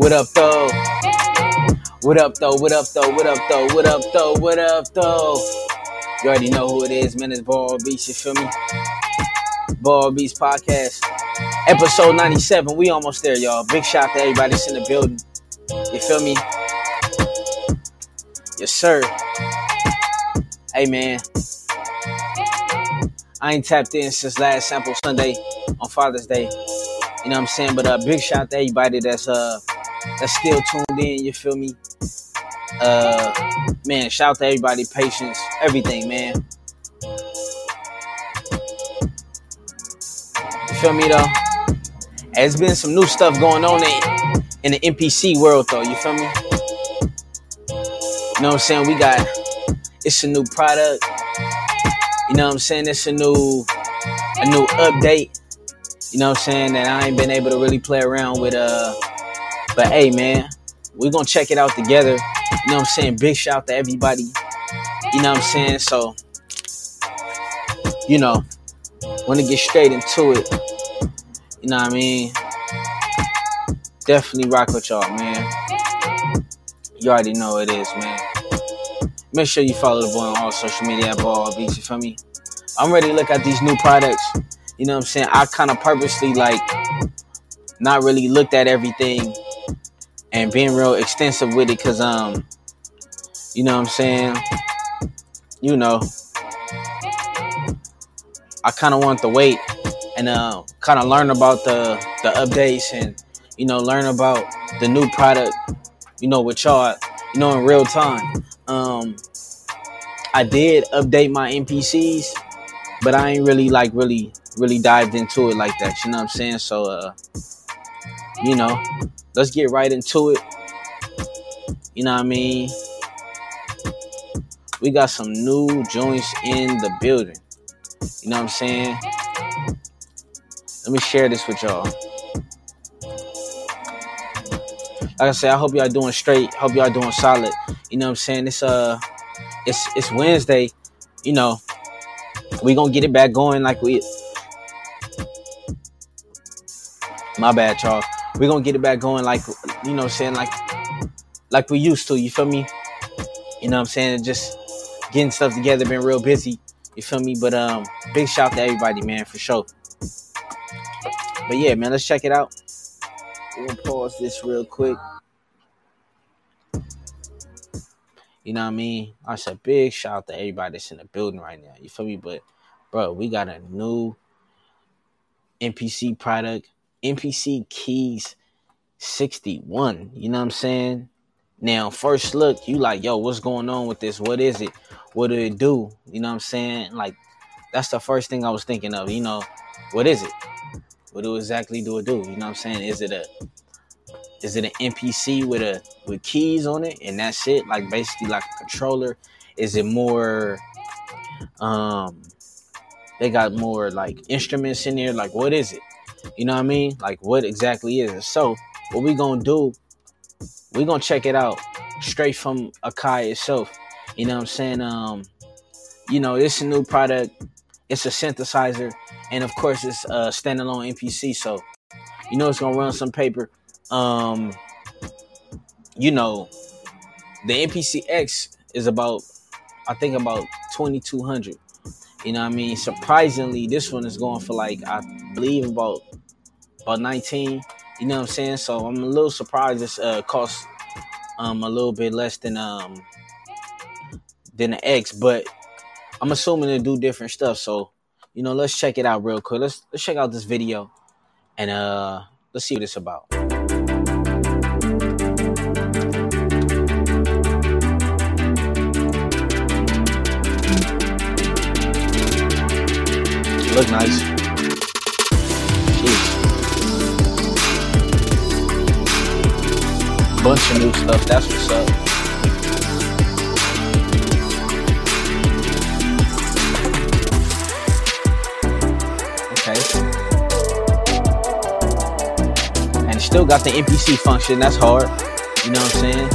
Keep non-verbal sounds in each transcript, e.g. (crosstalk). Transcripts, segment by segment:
What up though? What up though? What up though? What up though? What up though? What up though? You already know who it is, man. It's Ball Beats, you feel me? Ball Beats Podcast. Episode 97. We almost there, y'all. Big shout to everybody that's in the building. You feel me? Yes, sir. Hey man. I ain't tapped in since last sample Sunday on Father's Day. You know what I'm saying? But uh big shout to everybody that's uh that's still tuned in, you feel me? Uh man, shout out to everybody, patience, everything, man. You feel me though? There's been some new stuff going on in, in the MPC world though, you feel me? You know what I'm saying? We got it's a new product. You know what I'm saying? It's a new a new update. You know what I'm saying? That I ain't been able to really play around with uh but hey man, we're gonna check it out together. You know what I'm saying? Big shout to everybody. You know what I'm saying? So, you know, wanna get straight into it. You know what I mean? Definitely rock with y'all, man. You already know it is, man. Make sure you follow the boy on all social media at Ball Beats, you feel me? I'm ready to look at these new products. You know what I'm saying? I kind of purposely like not really looked at everything and being real extensive with it because um you know what I'm saying? You know, I kind of want to wait and uh, kind of learn about the the updates and you know learn about the new product. You know, with y'all, you know, in real time. Um, I did update my MPCs, but I ain't really like really really dived into it like that. You know what I'm saying? So, uh, you know, let's get right into it. You know what I mean? We got some new joints in the building. You know what I'm saying? Let me share this with y'all. Like I said, I hope y'all doing straight. Hope y'all doing solid. You know what I'm saying? It's uh it's it's Wednesday. You know, we gonna get it back going like we my bad, y'all. We gonna get it back going like you know I'm saying like like we used to, you feel me? You know what I'm saying? Just getting stuff together, been real busy. You feel me? But um, big shout to everybody, man, for sure. But yeah, man, let's check it out. We're gonna pause this real quick. You know what I mean? I said big shout out to everybody that's in the building right now. You feel me? But bro, we got a new MPC product, MPC Keys 61. You know what I'm saying? Now, first look, you like, yo, what's going on with this? What is it? What do it do? You know what I'm saying? Like, that's the first thing I was thinking of. You know, what is it? What do exactly do it do? You know what I'm saying? Is it a is it an MPC with a with keys on it and that's it? Like basically like a controller? Is it more um they got more like instruments in there? Like what is it? You know what I mean? Like what exactly is it? So what we gonna do we're gonna check it out straight from Akai itself. You know what I'm saying? Um, you know, it's a new product, it's a synthesizer, and of course it's a standalone MPC, so you know it's gonna run some paper. Um, you know, the MPC X is about I think about 2200. You know what I mean? Surprisingly, this one is going for like I believe about about 19 you know what I'm saying? So I'm a little surprised this uh, costs um a little bit less than um than the X, but I'm assuming they do different stuff. So you know, let's check it out real quick. Let's let's check out this video and uh let's see what it's about. Look nice. Bunch of new stuff. That's what's up. Okay. And still got the MPC function. That's hard. You know what I'm saying?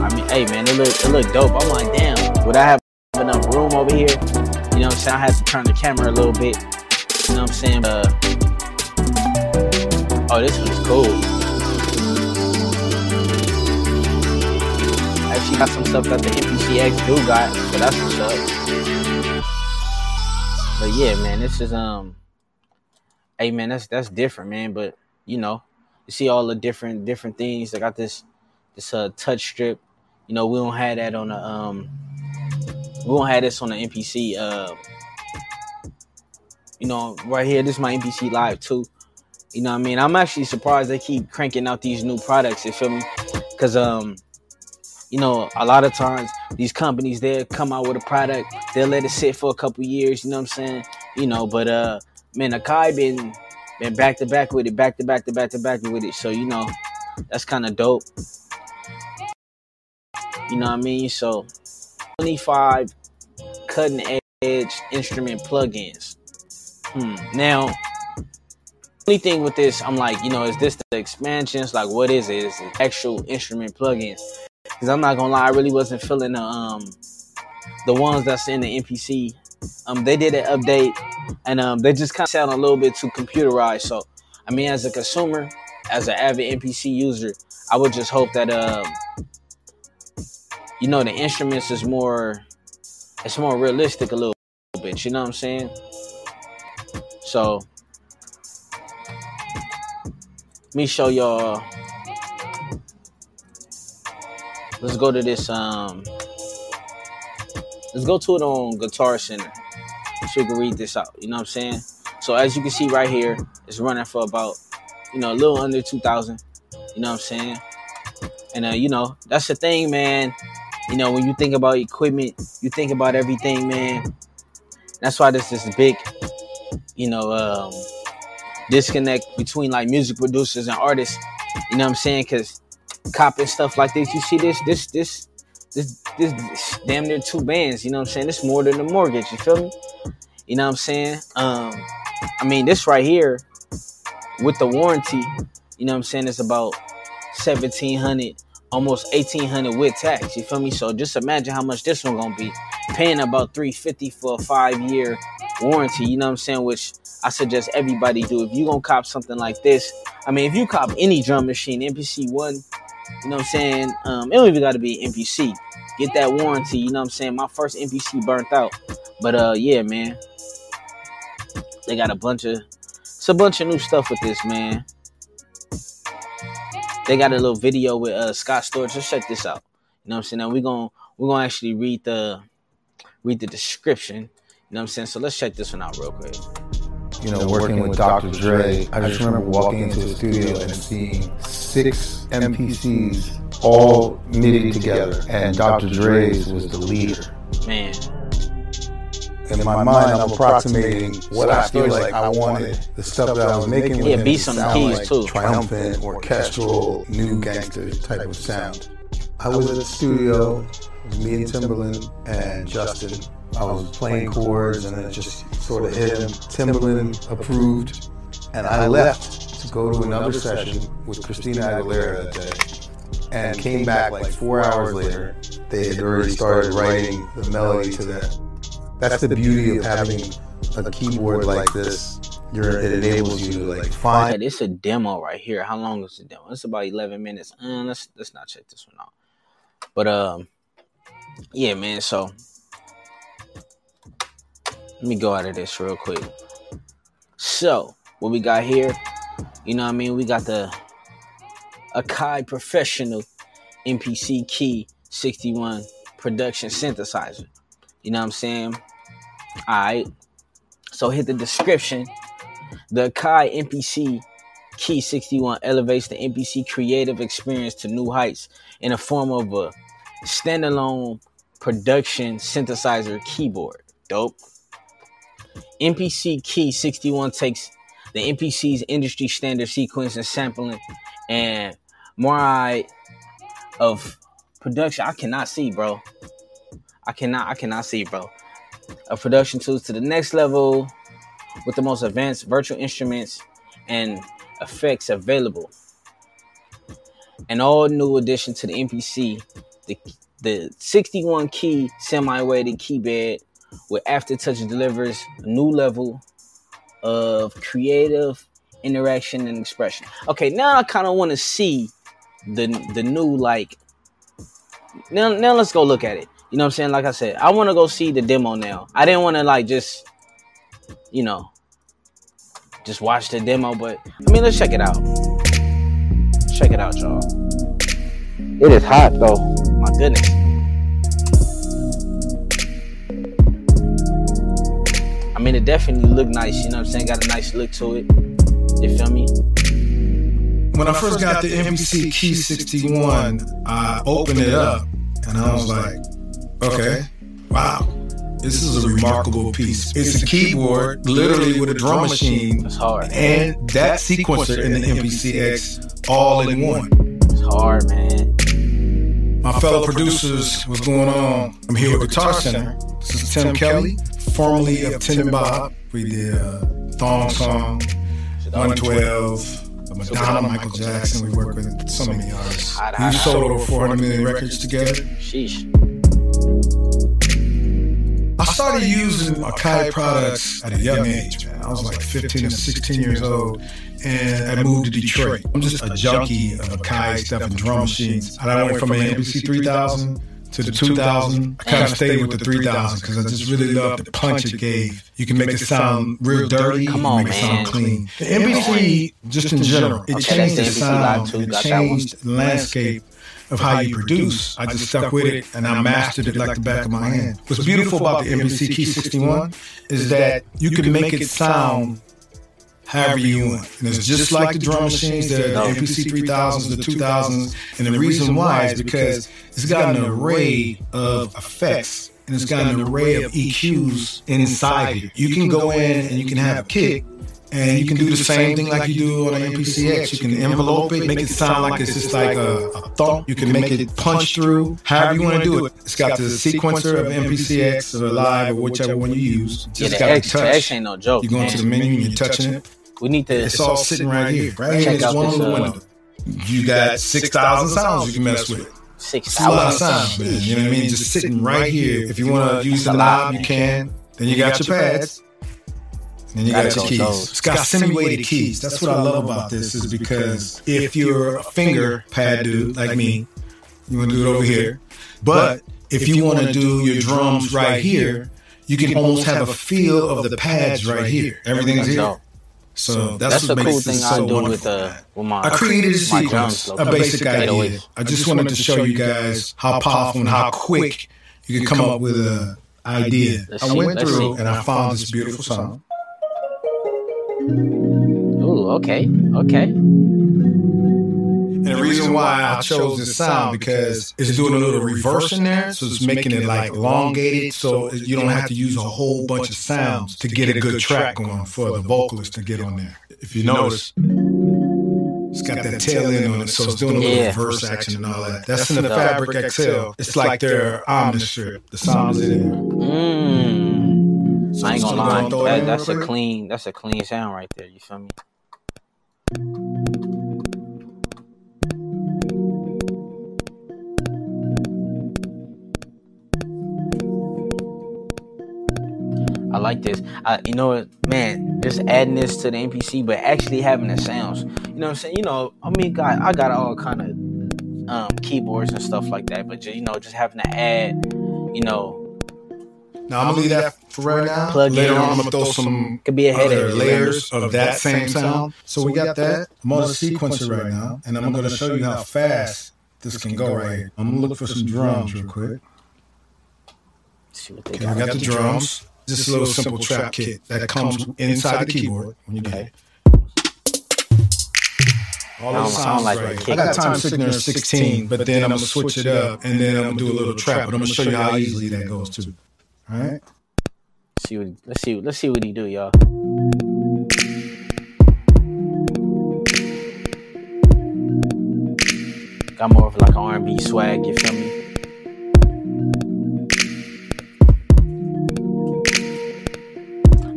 I mean, hey man, it look it look dope. I'm like, damn, would I have enough room over here? You know what I'm saying? I had to turn the camera a little bit. You know what I'm saying? Uh, Oh, this one's cool. Actually got some stuff that the MPCX do got, so that's what's up. But yeah, man, this is um hey man, that's that's different, man. But you know, you see all the different different things. I got this this uh touch strip. You know, we don't have that on the um we don't have this on the MPC uh you know, right here, this is my MPC live too. You know what I mean? I'm actually surprised they keep cranking out these new products, you feel me? Cause um you know, a lot of times these companies they'll come out with a product, they'll let it sit for a couple years, you know what I'm saying? You know, but uh man, Akai been been back to back with it, back to back to back to back with it. So, you know, that's kind of dope. You know what I mean? So 25 cutting edge instrument plugins. Hmm. Now, only thing with this, I'm like, you know, is this the expansions? Like, what is it? Is it actual instrument plugins? Because I'm not gonna lie, I really wasn't feeling the um the ones that's in the MPC. Um, they did an update, and um, they just kind of sound a little bit too computerized. So, I mean, as a consumer, as an avid MPC user, I would just hope that um, you know, the instruments is more, it's more realistic a little bit. You know what I'm saying? So, me show y'all. Let's go to this um let's go to it on guitar center. So you can read this out you know what i'm saying? So as you can see right here it's running for about you know a little under 2000 you know what i'm saying? And uh you know that's the thing man. You know when you think about equipment you think about everything man. That's why this is big. You know um disconnect between like music producers and artists you know what i'm saying because copping stuff like this. You see this, this, this, this, this, damn near two bands. You know what I'm saying? It's more than a mortgage. You feel me? You know what I'm saying? Um, I mean, this right here with the warranty, you know what I'm saying? It's about seventeen hundred, almost eighteen hundred with tax. You feel me? So just imagine how much this one gonna be. Paying about three fifty for a five year warranty. You know what I'm saying? Which I suggest everybody do. If you gonna cop something like this, I mean, if you cop any drum machine, MPC one, you know what I'm saying? Um, it don't even got to be MPC. Get that warranty. You know what I'm saying? My first MPC burnt out, but uh, yeah, man. They got a bunch of, it's a bunch of new stuff with this, man. They got a little video with uh Scott Storch. Let's check this out. You know what I'm saying? Now we're gonna we're gonna actually read the read the description. You know what I'm saying? So let's check this one out real quick you know, working with Dr. Dre, I just remember walking into the studio and seeing six MPCs all knitted together, and Dr. Dre's was the leader. Man. In my mind, I'm approximating what I feel like I wanted the stuff that I was making with Yeah, him be to some sound keys like too. triumphant, orchestral, new gangster type of sound. I was at the studio, me and Timbaland and Justin. I was playing chords and it just sort of hit him. Timbaland approved, and I left to go to another session with Christina Aguilera that day, and came back like four hours later. They had already started writing the melody to that. That's the beauty of having a keyboard like this. You're, it enables you to like find this a demo right here. How long is the demo? It's about 11 minutes. Uh, let's let's not check this one out. But um, yeah, man. So let me go out of this real quick. So what we got here? You know what I mean? We got the Akai Professional MPC Key 61 production synthesizer. You know what I'm saying? All right. So hit the description. The Akai MPC Key 61 elevates the MPC creative experience to new heights in the form of a standalone production synthesizer keyboard. Dope. MPC Key 61 takes the MPC's industry standard sequence and sampling and more of production. I cannot see, bro. I cannot, I cannot see, bro. Of production tools to the next level with the most advanced virtual instruments and effects available. An all new addition to the MPC, the the 61 key semi-weighted keyboard with aftertouch delivers a new level of creative interaction and expression. Okay, now I kind of want to see the the new like. Now, now let's go look at it. You know what I'm saying? Like I said, I want to go see the demo now. I didn't want to like just, you know, just watch the demo. But I mean, let's check it out. Check it out, y'all. It is hot though. My goodness. I mean, it definitely looked nice. You know what I'm saying? Got a nice look to it. You feel me? When I first got the MPC Key 61, I opened it up and I was like, okay, wow. This is a remarkable piece. It's a keyboard, literally with a drum machine. It's hard. And that sequencer in the MPC-X all in one. It's hard, man. My fellow producers, what's going on? I'm here with Guitar Center. This is Tim Kelly, formerly of Tim and Bob. We did uh, Thong Song, 112, Madonna, Michael Jackson. We worked with so many artists. We've sold over 400 million records together. Sheesh. I started using Akai products at a young age, man. I was like 15 or 16 years old, and I moved to Detroit. I'm just a junkie of Akai stuff and drum machines. And I went from an MPC 3000 to the 2000. I kind of stayed with the 3000 because I just really loved the punch it gave. You can make it sound real dirty. Come on, make it sound clean. The MPC, just in general, it changed the that's the MPC live sound. It Got that one. changed the landscape of how you produce. I just stuck with it and I mastered it like the back of my hand. What's beautiful about the MPC Key 61 is that you can make it sound however you want. And it's just like the drum machines, the, the MPC 3000s, the 2000s. And the reason why is because it's got an array of effects and it's got an array of EQs inside it. You can go in and you can have a kick and you can do the same thing like you do on an MPCX. You can envelope it, make it sound like it's just like a, a thump. You can make it punch through, however you want to do it. It's got the sequencer of MPCX or Live or whichever one you use. Yeah, Just the got X, the touch. X ain't no joke. You go into the menu and you're touching it. We need to. It's all sitting right here. Right here Check is out one this, little uh, window. You got 6,000 sounds you can mess with. Six It's a lot of thousand. sounds, man. You know what I mean? Just sitting right here. If you want to use the knob, you can. Then you got your pads. And you got Gotta your keys. those. It's got semi-weighted keys. That's what I love about this is because if you're a finger pad dude like me, you want to do it over here. But if you want to do your drums right here, you can almost have a feel of the pads right here. Everything's That's here. So that's, That's makes cool thing so I do with uh with my. I created a sequence, a basic idea. 808s. I just wanted to show you guys how powerful and how quick you can come up with an idea. Let's I went let's through and I found this beautiful song. Ooh, okay, okay. And the reason why I chose this sound because it's doing a little reverse in there, so it's making it like elongated, so you don't have to use a whole bunch of sounds to get a good track going for the vocalist to get on there. If you notice, it's got that tail end on it, so it's doing a little Yeah. reverse action and all that. That's in the Fabric XL. It's like their Omnistrip. The sound is in there. Mmm. So I ain't gonna lie. throw That, in that's a clean. That's a clean sound right there. You feel me? Like this. I, you know man? Just adding this to the MPC, but actually having the sounds. You know what I'm saying? You know, I mean, God, I got all kind of um, keyboards and stuff like that, but ju- you know, just having to add, you know, Now I'm gonna leave that for right now. Plug Later in. on, I'm gonna throw some could be a other headache. layers of that same sound. So we got that. I'm on a sequencer right now, and I'm gonna show you how fast this can go right here. I'm gonna look for some drums real quick. See what they Okay, got. I got the drums. Just a little simple trap kit that comes inside the keyboard when you get it. All Sound- those sound sounds like right a here. I got time signature 16, but then I'm gonna switch it up and then I'm gonna do a little trap. But I'm gonna show you how easily that goes too. All right. see what let's see let's see what he do, y'all. Got more of like an R&B swag, you feel me?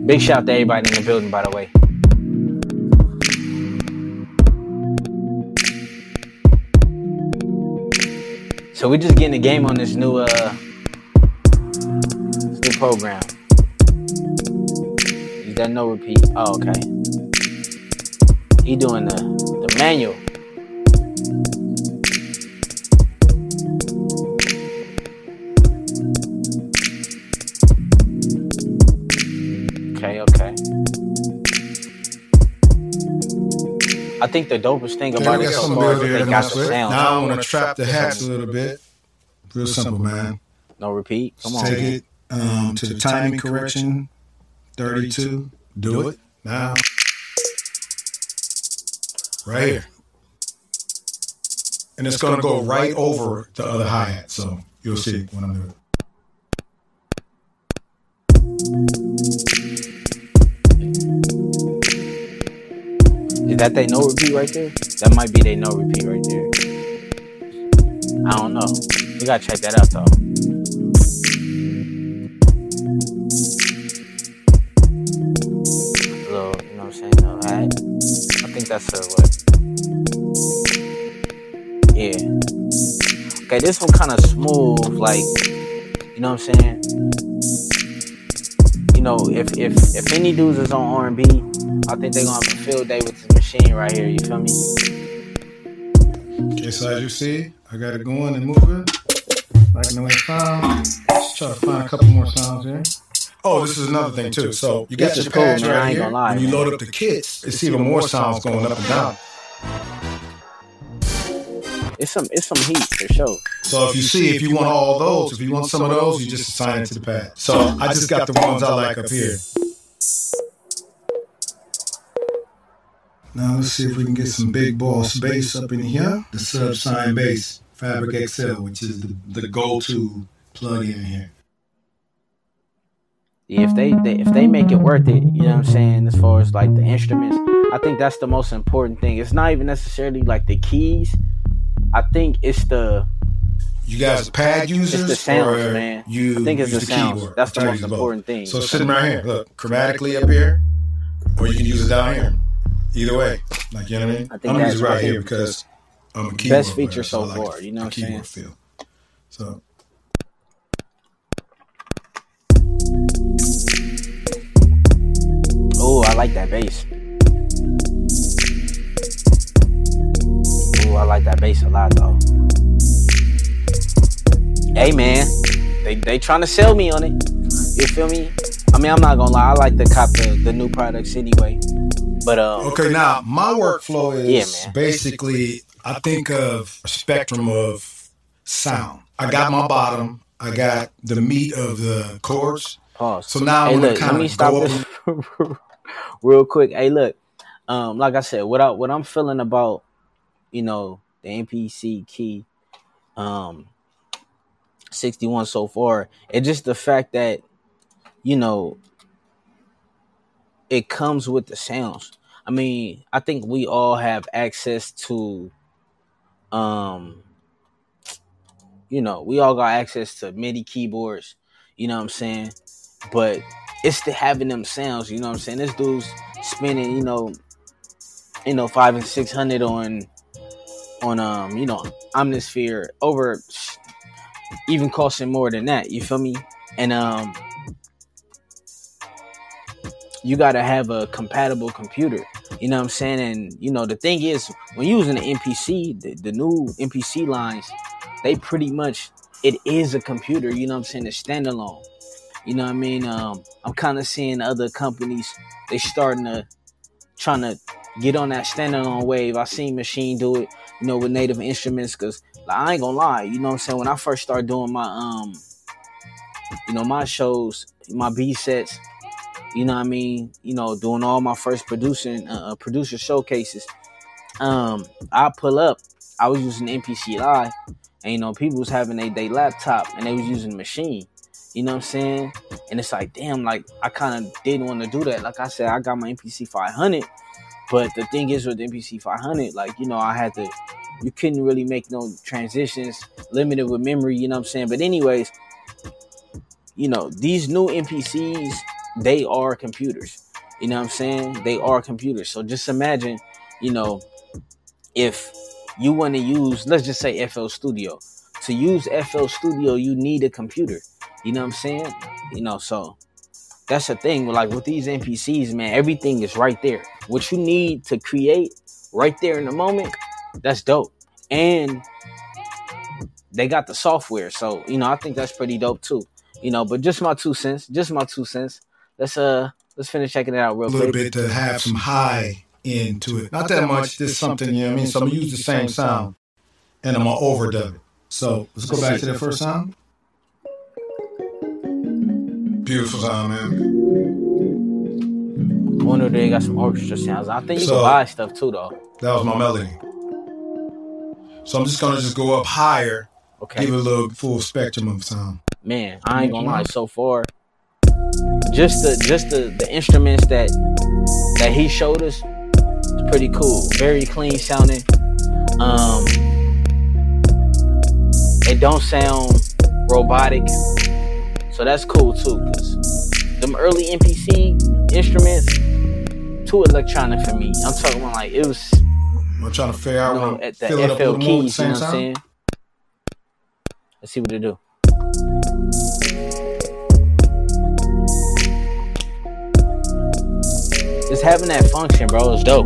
Big shout out to everybody in the building, by the way. So we're just getting the game on this new uh this new program. Is that no repeat? Oh, okay. He doing the the manual. I think the dopest thing about we it got so some far is to they got mess the sound. Now I want to trap the hats a little bit. Real simple, man. No repeat. Come on. take man. it um, to the timing correction, 32. Do it now. Right here. And it's going to go right over the other hi hat. So you'll see when I'm doing it. Is that they no repeat right there? That might be they no repeat right there. I don't know. We gotta check that out though. I think that's her what? Yeah. Okay, this one kind of smooth, like you know what I'm saying. You know, if if if any dudes is on R&B, I think they're gonna have a field day with machine right here. You feel me? Okay, so as you see, I got it going and moving. Like no sound. Let's try to find a couple more sounds here. Oh, this is another thing too. So you got your cool, pads right here. lie, when you load up the kits, it's even more sounds going up and down. It's some it's some heat for sure. So if you see, if you want all those, if you want some of those, you just assign it to the pad. So I just got the ones I like up here. Now let's see if we can get some big boss bass up in here. The sub sine bass, Fabric XL, which is the, the go-to plug-in here. Yeah, if they, they if they make it worth it, you know what I'm saying, as far as like the instruments, I think that's the most important thing. It's not even necessarily like the keys. I think it's the You guys are pad users, it's the sounds, or man. you I think it's the use sounds. keyboard? That's the I try to most important thing. So sitting right here, look, chromatically up here, or you can use it down here. Either way, like you know what I mean. I think I'm that's using it right right. here because I'm a keyboard Best player, feature so I so like far, you know what I'm keyboard feel. So Oh, I like that bass. Oh, I like that bass a lot though. Hey man, they they trying to sell me on it. You feel me? I mean, I'm not gonna lie. I like to cop the, the new products anyway. But um, okay, now my workflow is Yeah, basically I think of a spectrum of sound. I got my bottom, I got the meat of the chords. pause. So now hey, I'm gonna look, let kind me of stop go up. this (laughs) real quick. Hey, look, um, like I said, what I what I'm feeling about, you know, the MPC key, um, 61 so far, and just the fact that, you know, it comes with the sounds. I mean, I think we all have access to, um, you know, we all got access to MIDI keyboards. You know what I'm saying? but it's the having them sounds. You know what I'm saying? This dude's spending, you know, you know, five and six hundred on, on um, you know, Omnisphere over, even costing more than that. You feel me? And um, you gotta have a compatible computer. You know what I'm saying? And you know, the thing is, when using the MPC, the, the new MPC lines, they pretty much it is a computer. You know what I'm saying? It's standalone. You know what I mean? Um, I'm kind of seeing other companies they starting to trying to get on that standalone wave. I seen Maschine do it, you know, with Native Instruments. Cause like, I ain't gonna lie, you know what I'm saying? When I first started doing my um, you know, my shows, my B sets, you know what I mean? You know, doing all my first producing uh, uh, producer showcases. Um, I pull up. I was using MPC Live, and you know, people was having a they laptop and they was using the machine. You know what I'm saying? And it's like, damn, like I kind of didn't want to do that. Like I said, I got my MPC 500, but the thing is with MPC 500, like you know, I had to, you couldn't really make no transitions, limited with memory. You know what I'm saying? But anyways, you know, these new MPCs, they are computers. You know what I'm saying? They are computers. So just imagine, you know, if you want to use, let's just say FL Studio. To use FL Studio, you need a computer. You know what I'm saying? You know, so that's the thing. Like with these MPCs, man, everything is right there. What you need to create right there in the moment, that's dope. And they got the software, so you know I think that's pretty dope too. You know, but just my two cents, just my two cents. Let's uh let's finish checking it out real a little quick. bit to have some high end to it. Not that much, just something, you know what I mean? So I'm gonna use the same sound and I'm gonna overdub it. So let's go back to that first sound. Beautiful sound, man. I wonder if they got some orchestra sounds. I think you So- can buy stuff too though. That was my melody. So I'm just gonna just go up higher, Okay. give it a little full spectrum of sound. man, I ain't gonna lie. So far, just the just the the instruments that that he showed us, it's pretty cool. Very clean sounding. Um, it don't sound robotic, so that's cool too. Cause them early MPC instruments, too electronic for me. I'm talking about like it was I'm trying to figure out you know, at the fill it up a FL keys. You know what I'm saying? Let's see what they do. Just having that function, bro, is dope.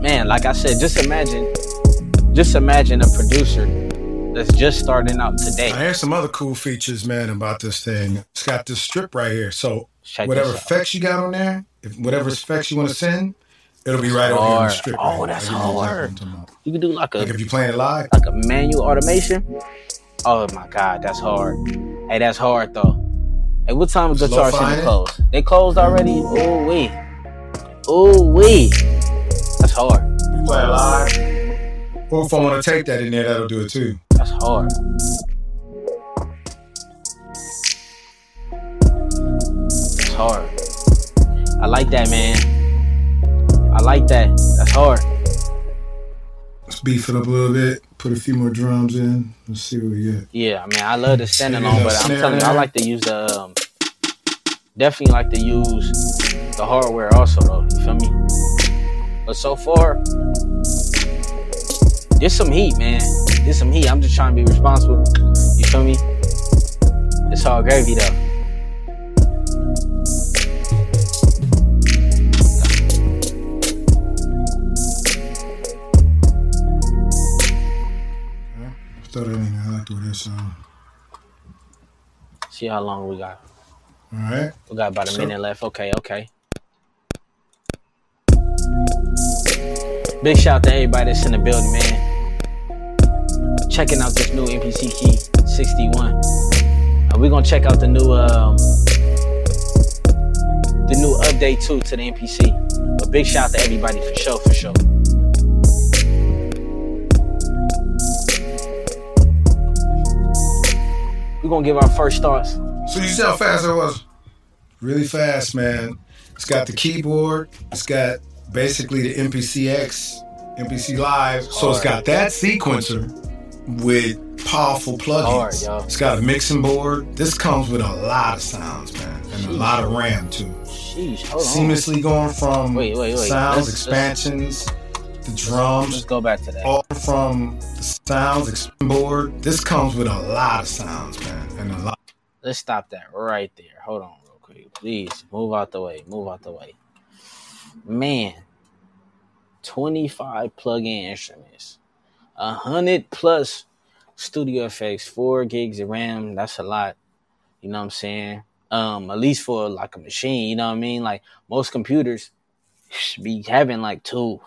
Man, like I said, just imagine, just imagine a producer that's just starting out today. Now, here's some other cool features, man, about this thing. It's got this strip right here. So Check whatever effects you got on there, if whatever effects you want to send, it'll be right over here on the strip. Oh, right that's you hard. I'm talking about. You can do like a Like if you're playing it live, like a manual automation. Oh my god, that's hard. Hey, that's hard though. Hey, what time is Guitar it? closed? They closed already? Oh wee. Oh wee. That's hard. you play live. Or if I want to take that in there, that'll do it too. That's hard. That's hard. I like that, man. I like that. That's hard. Let's beef it up a little bit. Put a few more drums in. Let's see what we get. Yeah, I mean, I love the standing on, but I'm telling you, I like to use the um, definitely like to use the hardware also though. You feel me? But so far, there's some heat, man. There's some heat. I'm just trying to be responsible. You feel me? It's all gravy though. Throw that in there. I like the way. See how long we got. All right. We got about a So- minute left. Okay, okay. Big shout out to everybody that's in the building, man. Checking out this new MPC key 61. Uh, we're gonna check out the new um the new update too to the MPC. But big shout out to everybody for sure, for sure. We're gonna give our first thoughts. So you see how fast it was? Really fast, man. It's got the keyboard. It's got basically the MPCX, MPC Live. So it's got that sequencer with powerful Hard, plugins. yo. It's got a mixing board. This comes with a lot of sounds, man, and a lot of RAM too. Sheesh, hold on. Seamlessly going from Wait, wait, wait. sounds, Let's- let's- expansions, the Let's go back to that. all from the sounds, board. This comes with a lot of sounds, man, and a lot. Let's stop that right there. Hold on, real quick. Please move out the way. Move out the way. Man, 25 plug in instruments, 100 plus studio effects, 4 gigs of RAM. That's a lot. You know what I'm saying? Um, at least for like a machine, you know what I mean? Like most computers should be having like two.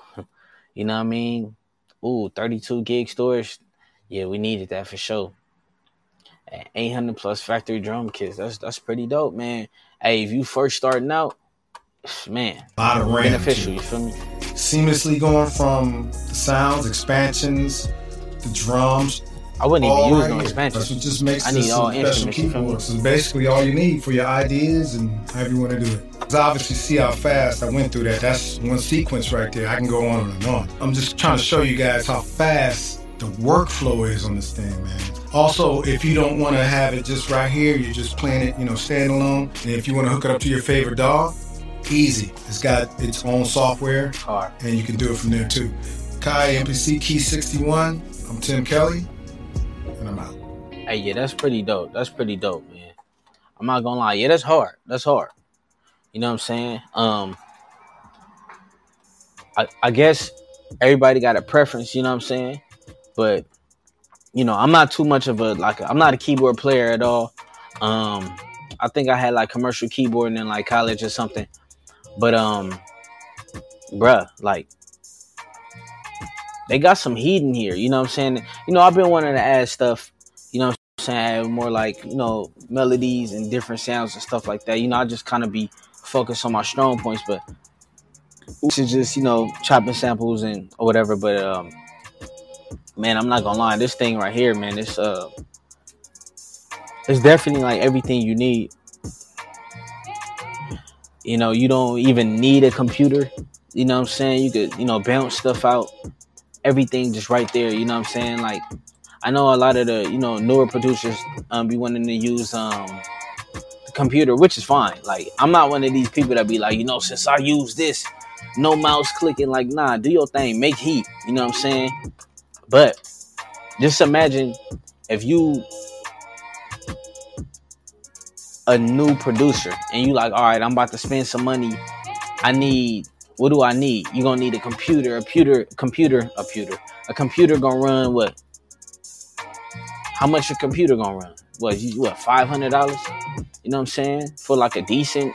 You know what I mean? Ooh, 32 gig storage. Yeah, we needed that for sure. 800 plus factory drum kits. That's that's pretty dope, man. Hey, if you first starting out, (sighs) man, A lot of RAM. beneficial. too. You feel me? Seamlessly going from the sounds, expansions, the drums. I wouldn't even use right no expansion. That's what just makes I need all special you. So it's basically all you need for your ideas and however you want to do it. 'Cause obviously, see how fast I went through that. That's one sequence right there. I can go on and on. I'm just trying to show you guys how fast the workflow is on this thing, man. Also, if you don't want to have it just right here, you're just playing it, you know, standalone. And if you want to hook it up to your favorite DAW, easy. It's got its own software and you can do it from there too. Kai MPC Key 61. I'm Tim Kelly, and I'm out. Hey, yeah, that's pretty dope. That's pretty dope, man. I'm not gonna lie. Yeah, that's hard. That's hard. You know what I'm saying? Um, I, I guess everybody got a preference. You know what I'm saying? But you know, I'm not too much of a like. I'm not a keyboard player at all. Um, I think I had like commercial keyboarding in like college or something. But um, bruh, like they got some heat in here. You know what I'm saying? You know, I've been wanting to add stuff. You know what I'm saying? More like you know melodies and different sounds and stuff like that. You know, I just kind of be focused on my strong points, but is just you know chopping samples and or whatever. But um, man, I'm not gonna lie, this thing right here, man, it's uh, it's definitely like everything you need. You know, you don't even need a computer. You know what I'm saying? You could, you know, bounce stuff out. Everything just right there. You know what I'm saying? Like, I know a lot of the, you know, newer producers um, be wanting to use um, the computer, which is fine. Like, I'm not one of these people that be like, you know, since I use this, no mouse clicking. Like, nah, do your thing, make heat. You know what I'm saying? But just imagine if you a new producer and you like, all right, I'm about to spend some money. I need what do I need? You're gonna need a computer, a computer, computer, a computer. A computer gonna run what? How much a computer gonna run? What you what five hundred dollars? You know what I'm saying? For like a decent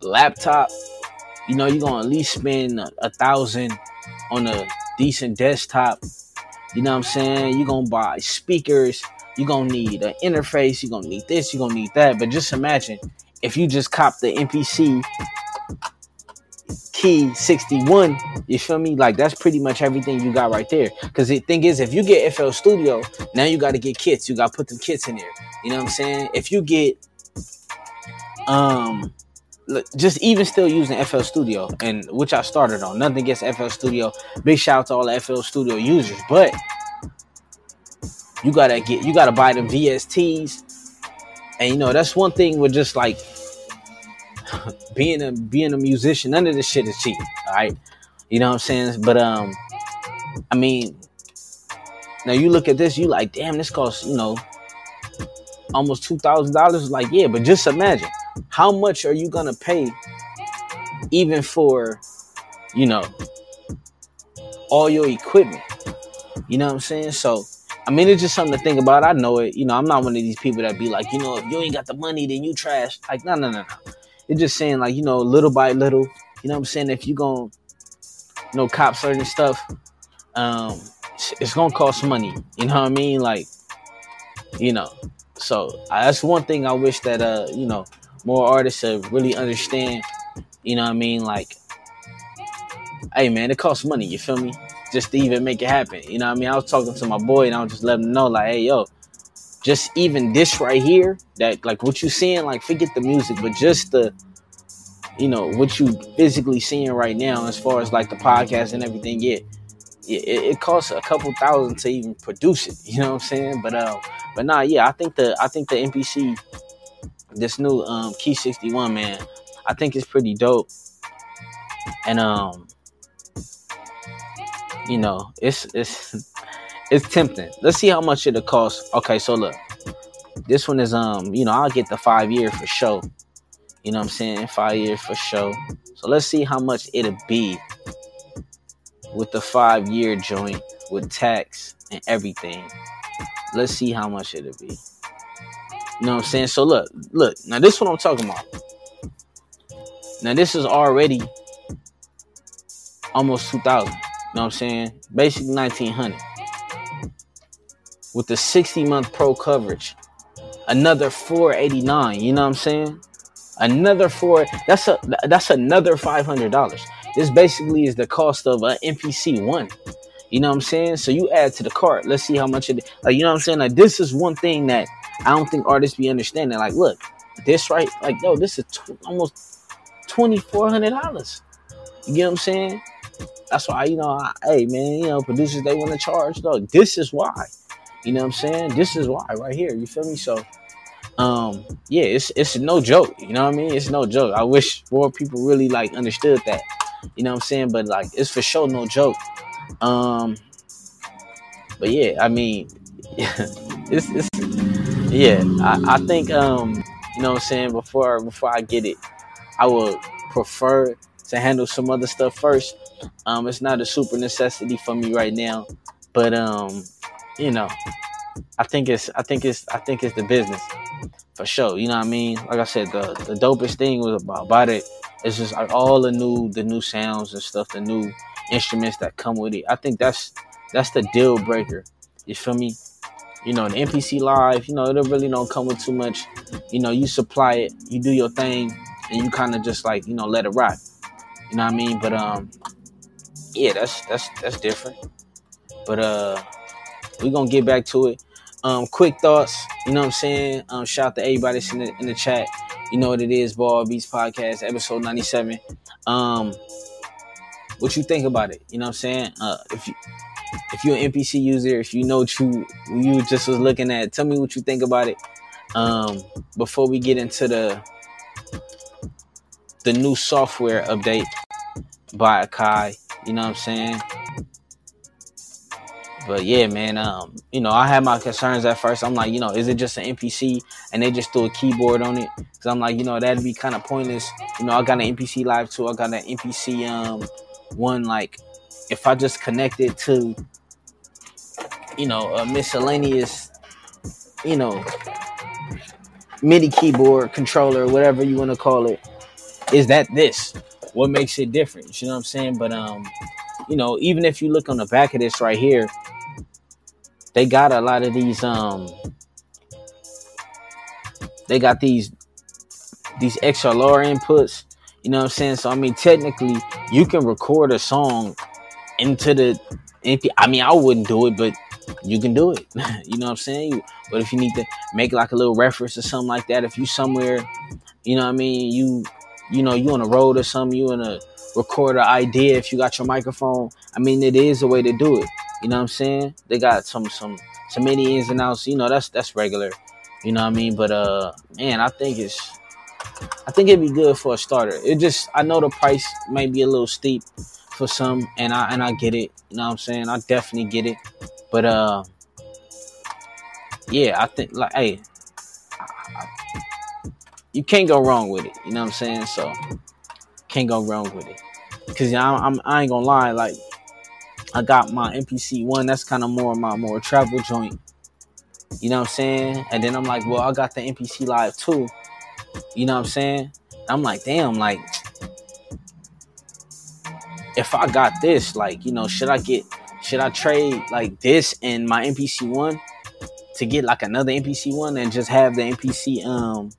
laptop, you know, you're gonna at least spend a, a thousand on a decent desktop. You know what I'm saying? You're gonna buy speakers, you're gonna need an interface, you're gonna need this, you're gonna need that. But just imagine if you just cop the MPC key 61 you feel me? Like that's pretty much everything you got right there. Because the thing is if you get fl studio now you got to get kits. You got to put them kits in there. You know what i'm saying? If you get um just even still using FL Studio, and which I started on. Nothing against FL Studio. Big shout out to all the FL Studio users, but you gotta get you gotta buy them VSTs, and you know that's one thing with just like (laughs) being a being a musician. None of this shit is cheap, all right? You know what I'm saying? But um, I mean, now you look at this, you like, damn, this costs you know almost two thousand dollars. Like, yeah, but just imagine how much are you gonna pay even for you know all your equipment you know what i'm saying so i mean it's just something to think about i know it you know i'm not one of these people that be like you know if you ain't got the money then you trash like no no no no it's just saying like you know little by little you know what i'm saying if you gonna you know cop certain stuff um it's gonna cost money you know what i mean like you know so that's one thing i wish that uh you know more artists to really understand, you know what I mean? Like, hey man, it costs money, you feel me? Just to even make it happen. You know what I mean? I was talking to my boy and I was just letting him know, like, hey yo, just even this right here, that like what you seeing, like forget the music, but just the you know, what you physically seeing right now as far as like the podcast and everything, yeah. It, it costs a couple thousand to even produce it, (laughs) you know what I'm saying? But uh, but nah, yeah, I think the I think the MPC this new um Key 61, man, I think it's pretty dope. And um you know, it's it's (laughs) it's tempting. Let's see how much it'll cost. Okay, so look. This one is um, you know, I'll get the 5 year for show. You know what I'm saying? 5 year for show. So let's see how much it'll be with the 5 year joint with tax and everything. Let's see how much it'll be. You know what I'm saying? So look, look, now this is what I'm talking about. Now this is already almost 2000. You know what I'm saying? Basically 1900. With the 60 month pro coverage. Another 489, you know what I'm saying? Another four, that's a that's another $500. This basically is the cost of an MPC one. You know what I'm saying? So you add to the cart. Let's see how much it like you know what I'm saying? Like this is one thing that I don't think artists be understanding. Like, look, this right, like, yo, this is tw- almost twenty four hundred dollars. You get what I'm saying? That's why you know, I, hey man, you know, producers they want to charge. Look, this is why. You know what I'm saying? This is why right here. You feel me? So, um, yeah, it's it's no joke. You know what I mean? It's no joke. I wish more people really like understood that. You know what I'm saying? But like, it's for sure no joke. Um, but yeah, I mean, (laughs) it's it's yeah, I, I think um You know what I'm saying? Before before I get it, I would prefer to handle some other stuff first. Um, it's not a super necessity for me right now, but um, you know, I think it's I think it's I think it's the business for sure. You know what I mean? Like I said, the the dopest thing was about, about it. It's just like all the new the new sounds and stuff, the new instruments that come with it. I think that's that's the deal breaker. You feel me? You know, the MPC live, you know, it really don't come with too much. You know, you supply it, you do your thing, and you kind of just like, you know, let it rock. You know what I mean? But um yeah, that's that's that's different. But uh we're gonna get back to it. Um, quick thoughts, you know what I'm saying? Um, shout out to everybody that's in the, in the chat. You know what it is, Ball Beats Podcast, episode 97. Um, what you think about it? You know what I'm saying? Uh, if you if you're an MPC user, if you know what you you just was looking at, tell me what you think about it. Um, before we get into the the new software update by Akai, you know what I'm saying? But yeah, man, um, you know, I had my concerns at first. I'm like, you know, is it just an MPC and they just threw a keyboard on it? Cause I'm like, you know, that'd be kind of pointless. You know, I got an MPC Live too. I got an MPC um one like if I just connect it to you know a miscellaneous you know MIDI keyboard controller, whatever you want to call it, is that this? What makes it different? You know what I'm saying? But um, you know, even if you look on the back of this right here, they got a lot of these um they got these these XLR inputs you know what I'm saying? So I mean, technically, you can record a song into the. I mean, I wouldn't do it, but you can do it. (laughs) you know what I'm saying? But if you need to make like a little reference or something like that, if you somewhere, you know what I mean, you you know you on a road or something, you in a record an idea. If you got your microphone, I mean, it is a way to do it. You know what I'm saying? They got some some some many ins and outs. You know, that's that's regular. You know what I mean? But uh, man, I think it's I think it'd be good for a starter. It just I know the price might be a little steep for some, and I and I get it. You know what I'm saying? I definitely get it. But uh, yeah, I think like hey, you can't go wrong with it. You know what I'm saying? So can't go wrong with it. Cause I'm, I'm I ain't gonna lie, like I got my MPC one. That's kind of more my more travel joint. You know what I'm saying? And then I'm like, well, I got the MPC Live too. You know what I'm saying? I'm like, damn, like if I got this, like, you know, should I get should I trade like this and my MPC one to get like another MPC one and just have the MPC um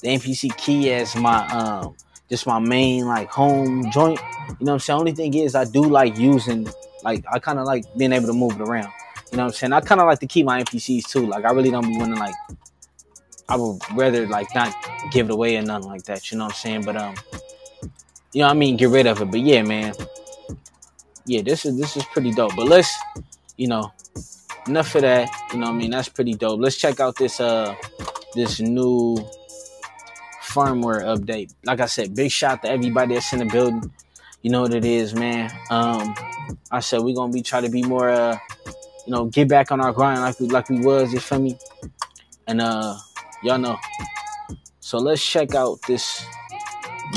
the MPC key as my um just my main like home joint. You know what I'm saying? Only thing is I do like using like I kinda like being able to move it around. You know what I'm saying? I kinda like to keep my MPCs too. Like I really don't be wanting like I would rather like not give it away or nothing like that. You know what I'm saying? But um, you know I mean, get rid of it. But yeah, man, yeah, this is this is pretty dope. But let's, you know, enough of that. You know what I mean? That's pretty dope. Let's check out this uh this new firmware update. Like I said, big shout to everybody that's in the building. You know what it is, man. Um, I said we're gonna be trying to be more uh, you know, get back on our grind like we like we was. You feel me? And uh Y'all know. So let's check out this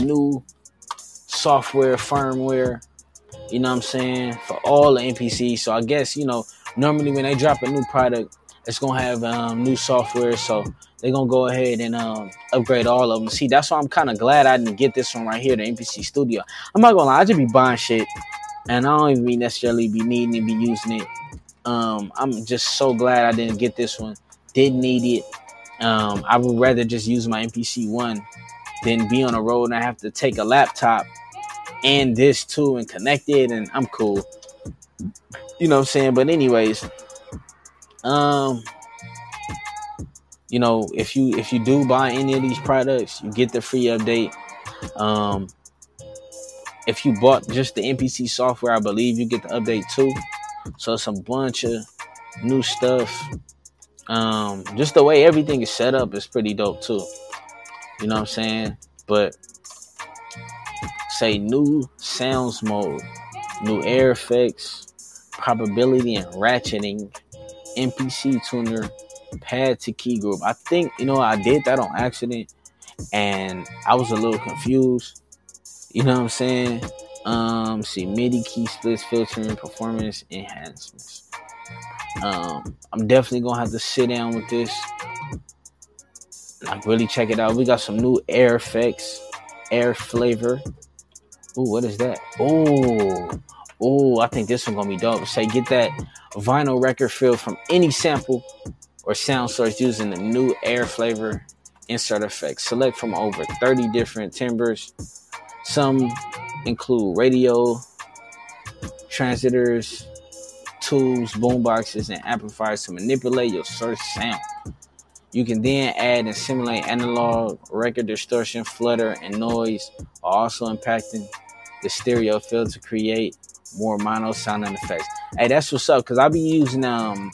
new software, firmware, you know what I'm saying, for all the MPCs. So I guess, you know, normally when they drop a new product, it's gonna have um, new software. So they're gonna go ahead and um, upgrade all of them. See, that's why I'm kind of glad I didn't get this one right here, the MPC Studio. I'm not gonna lie, I just be buying shit, and I don't even necessarily be needing to be using it. Um, I'm just so glad I didn't get this one. Didn't need it. Um, I would rather just use my MPC one than be on a road and I have to take a laptop and this too and connect it and I'm cool. You know what I'm saying? But anyways, um you know, if you if you do buy any of these products, you get the free update. Um if you bought just the MPC software, I believe you get the update too. So it's a bunch of new stuff um, just the way everything is set up is pretty dope too. You know what I'm saying? But say new sounds mode, new air effects, probability and ratcheting, MPC tuner, pad to key group. I think you know I did that on accident. and I was a little confused. You know what I'm saying? Um, see MIDI key splits, filtering, performance enhancements. Um, I'm definitely gonna have to sit down with this. Like really check it out. We got some new air effects, air flavor. Ooh, what is that? Oh, oh, I think this one gonna be dope. Say get that vinyl record feel from any sample or sound source using the new air flavor insert effects. Select from over 30 different timbres. Some include radio, transistors, tubes, boomboxes, and amplifiers to manipulate your search sound. You can then add and simulate analog, record distortion, flutter, and noise, also impacting the stereo field to create more mono sounding effects. Hey, that's what's up, cause I'll be using um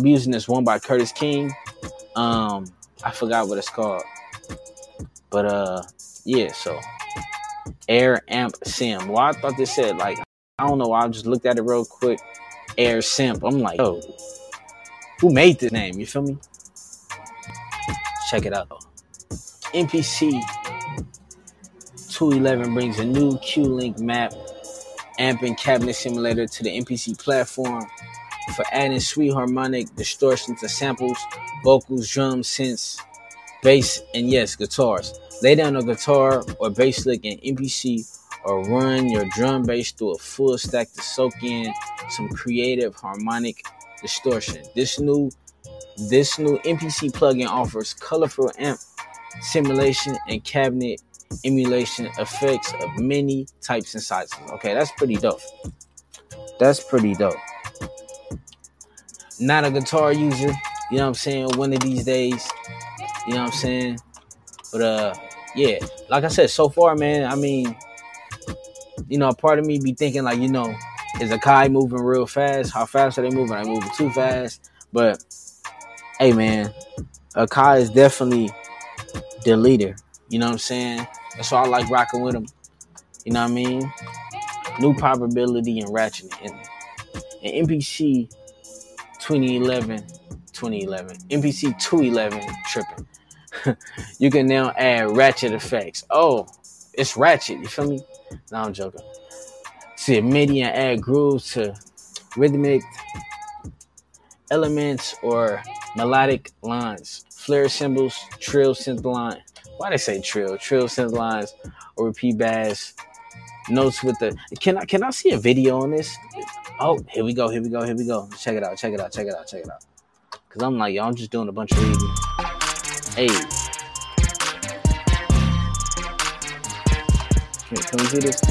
Be using this one by Curtis King. Um I forgot what it's called. But uh yeah, so Air Amp Sim. Well, I thought this said like I don't know. I just looked at it real quick. Air Simp. I'm like, oh, who made this name? You feel me? Check it out. MPC 211 brings a new Q-Link map amp and cabinet simulator to the MPC platform for adding sweet harmonic distortion to samples, vocals, drums, synths, bass, and yes, guitars. Lay down a guitar or bass lick in MPC or run your drum bass through a full stack to soak in some creative harmonic distortion. This new this new MPC plugin offers colorful amp simulation and cabinet emulation effects of many types and sizes. Okay, that's pretty dope. That's pretty dope. Not a guitar user, you know what I'm saying? One of these days, you know what I'm saying? But uh yeah, like I said, so far, man, I mean, you know, a part of me be thinking like, you know, is Akai moving real fast? How fast are they moving? Are they moving too fast? But hey, man, Akai is definitely the leader. You know what I'm saying? That's why I like rocking with him. You know what I mean? New probability and ratcheting. And, and MPC 2011, 2011, MPC 211 tripping. (laughs) you can now add ratchet effects. Oh, it's ratchet. You feel me? No, I'm joking. See, MIDI and add grooves to rhythmic elements or melodic lines. Flare cymbals, trill synth line. Why they say trill? Trill synth lines or repeat bass notes with the. Can I can I see a video on this? Oh, here we go. Here we go. Here we go. Check it out. Check it out. Check it out. Check it out. Cause I'm like, y'all, I'm just doing a bunch of reading. Hey. Can, can we do this?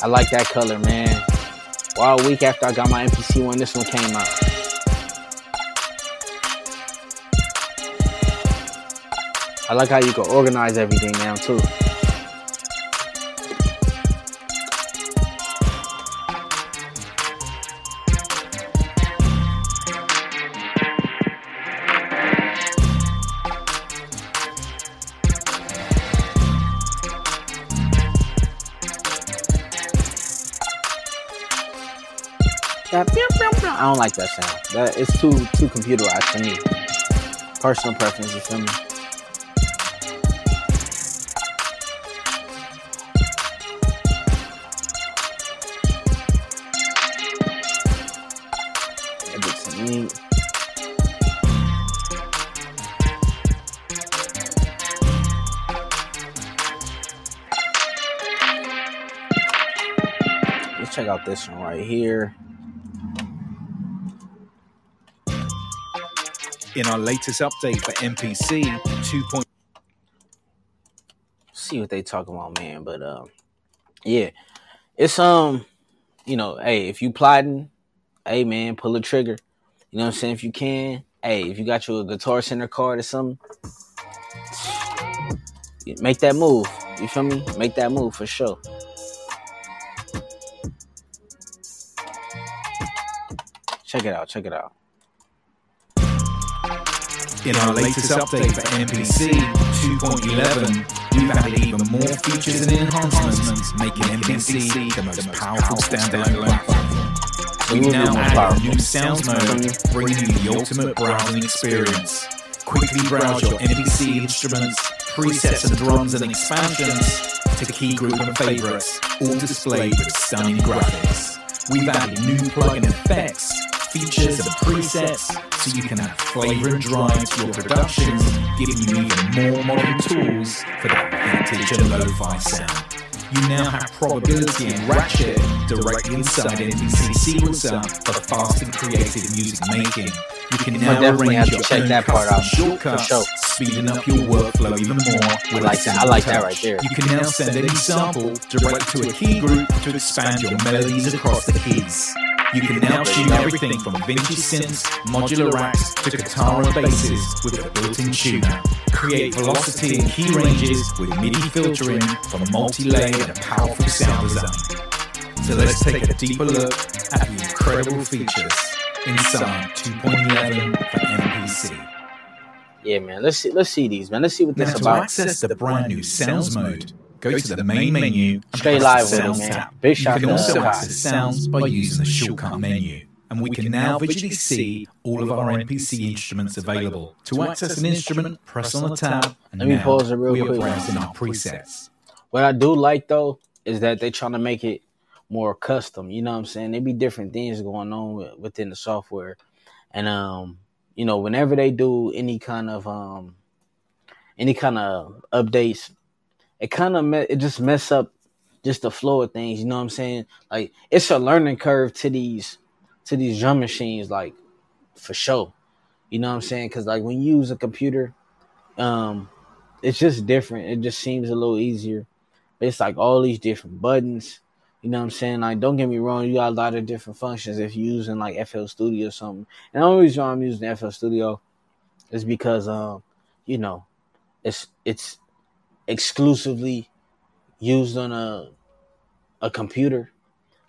I like that color, man. Wow, a week after I got my MPC one, this one came out. I like how you can organize everything now too. I don't like that sound. That it's too too computerized for me. Personal preference, you feel me? Out this one right here. in our latest update for MPC 2. See what they talking about, man. But um, yeah, it's um, you know, hey, if you plotting, hey man, pull a trigger. You know what I'm saying? If you can, hey, if you got your guitar center card or something, make that move. You feel me? Make that move for sure. Check it out. Check it out. In our latest update for MPC 2.11, we've added even more features and enhancements, making MPC the most powerful standalone platform. We've now added a new sounds mode, bringing you the ultimate browsing experience. Quickly browse your MPC instruments, presets and drums and expansions to key group and favorites, all displayed with stunning graphics. We've added new plugin effects, features and presets so you can add flavor and drive to your productions, giving you even more modern tools for that vintage and lo-fi sound. You now have probability and ratchet directly inside MPC Sequencer for fast and creative music making. You can now definitely have to your check that part out, shortcuts, sure. speeding up your workflow even more. With like that. I like that right there. You can now send any sample directly to a key group to expand your melodies across the keys. You can now tune everything from vintage synths, modular racks to guitar and basses with a built-in tuner. Create velocity and key ranges with MIDI filtering for multi-layered and powerful sound design. So let's take a deeper look at the incredible features inside 2.11 for MPC. Yeah, man. Let's see. Let's see these, man. Let's see what this Now, to about. access the brand new Sounds mode, go to the main menu and Straight press live the Sounds tab. You can also access sounds by using the shortcut menu. And we can now visually see all of our MPC instruments available. To access an instrument, press on the tab, and Let me now pause it real we quick. are our presets. What I do like though is that they're trying to make it more custom. You know what I'm saying? There be different things going on within the software, and um, you know, whenever they do any kind of um, any kind of updates, it kind of me- it just mess up just the flow of things. You know what I'm saying? Like it's a learning curve to these to these drum machines, like for sure. You know what I'm saying? Because like when you use a computer, um, it's just different. It just seems a little easier. It's like all these different buttons. You know what I'm saying? Like, don't get me wrong, you got a lot of different functions if you're using like FL Studio or something. And the only reason I'm using FL Studio is because um, you know, it's it's exclusively used on a a computer.